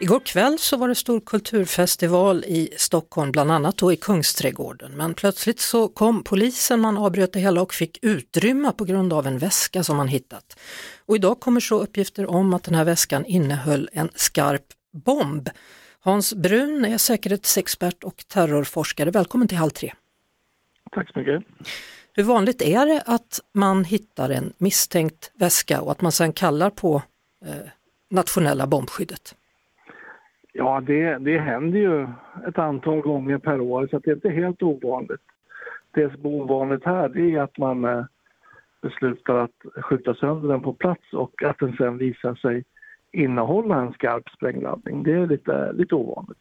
Igår kväll så var det stor kulturfestival i Stockholm, bland annat då i Kungsträdgården. Men plötsligt så kom polisen, man avbröt det hela och fick utrymma på grund av en väska som man hittat. Och idag kommer så uppgifter om att den här väskan innehöll en skarp bomb. Hans Brun är säkerhetsexpert och terrorforskare. Välkommen till Halv tre. Tack så mycket. Hur vanligt är det att man hittar en misstänkt väska och att man sedan kallar på eh, nationella bombskyddet? Ja, det, det händer ju ett antal gånger per år så det är inte helt ovanligt. Det som är ovanligt här det är att man eh, beslutar att skjuta sönder den på plats och att den sen visar sig innehålla en skarp sprängladdning. Det är lite, lite ovanligt.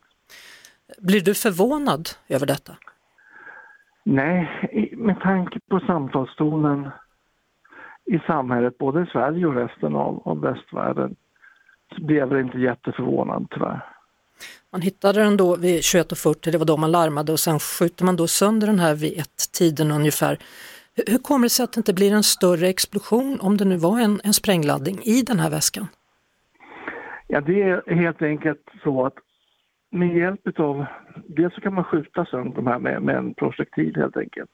Blir du förvånad över detta? Nej, med tanke på samtalstonen i samhället, både i Sverige och resten av, av västvärlden, så blev jag väl inte jätteförvånad tyvärr. Man hittade den då vid 21.40, det var då man larmade och sen skjuter man då sönder den här vid ett tiden ungefär. Hur, kommer det sig att det inte blir en större explosion om det nu var en, en sprängladdning i den här väskan? Ja, det är helt enkelt så att med hjälp av, dels så kan man skjuta sönder de här med, med en projektil helt enkelt.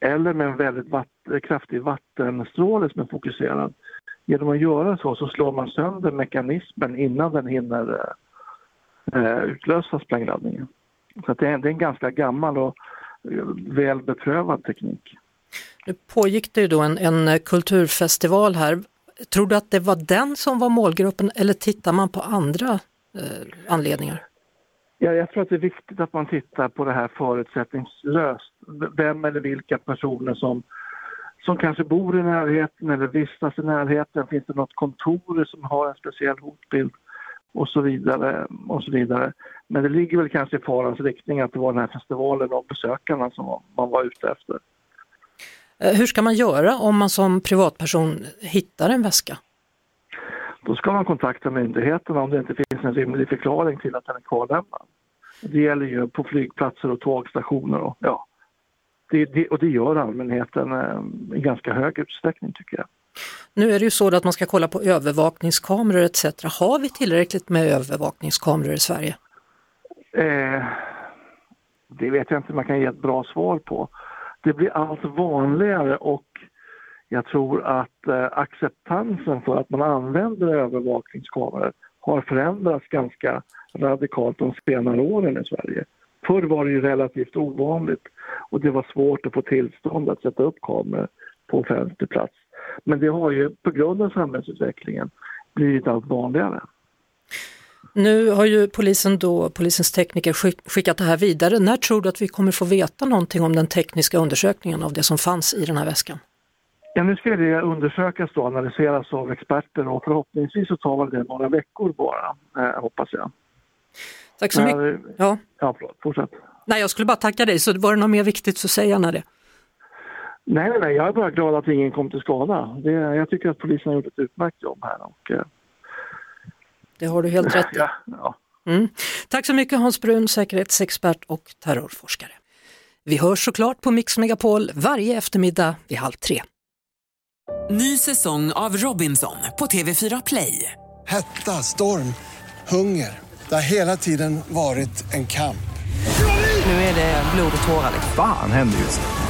Eller med en väldigt vatt, kraftig vattenstråle som är fokuserad. Genom att göra så så slår man sönder mekanismen innan den hinner eh, eh, utlösa sprängladdningen. Så att det, är, det är en ganska gammal och eh, väl beprövad teknik. Nu pågick det ju då en, en kulturfestival här. Tror du att det var den som var målgruppen eller tittar man på andra eh, anledningar? Ja, jag tror att det är viktigt att man tittar på det här förutsättningslöst. Vem eller vilka personer som, som kanske bor i närheten eller vistas i närheten. Finns det något kontor som har en speciell hotbild? Och så vidare. Och så vidare. Men det ligger väl kanske i farans riktning att det var den här festivalen och besökarna som man var ute efter. Eh, hur ska man göra om man som privatperson hittar en väska? Då ska man kontakta myndigheterna om det inte finns en rimlig förklaring till att den är kvarlämnad. Det gäller ju på flygplatser och tågstationer och ja. Det, det, och det gör allmänheten eh, i ganska hög utsträckning tycker jag. Nu är det ju så att man ska kolla på övervakningskameror etc. Har vi tillräckligt med övervakningskameror i Sverige? Eh, det vet jag inte om man kan ge ett bra svar på. Det blir allt vanligare och jag tror att eh, acceptansen för att man använder övervakningskameror har förändrats ganska radikalt de senare åren i Sverige. Förr var det ju relativt ovanligt och det var svårt att få tillstånd att sätta upp kameror på offentlig plats. Men det har ju på grund av samhällsutvecklingen blivit allt vanligare. Nu har ju polisen då, polisens tekniker skick- skickat det här vidare. När tror du att vi kommer få veta någonting om den tekniska undersökningen av det som fanns i den här väskan? Ja, nu ska det undersökas och analyseras av experter och förhoppningsvis så tar det några veckor bara, eh, hoppas jag. Tack så mycket. Ja. ja, förlåt, fortsätt. Nej, jag skulle bara tacka dig, så var det något mer viktigt så säg gärna det. Nej, nej, nej, jag är bara glad att ingen kom till skada. Det, jag tycker att polisen har gjort ett utmärkt jobb här. Och, eh, Det har du helt rätt i. ja, ja. Mm. Tack så mycket Hans Brun, säkerhetsexpert och terrorforskare. Vi hörs såklart på Mix Megapol varje eftermiddag vid halv tre. Ny säsong av Robinson på TV4 Play. Hetta, storm, hunger. Det har hela tiden varit en kamp. Nu är det blod och tårar. Fan händer just nu.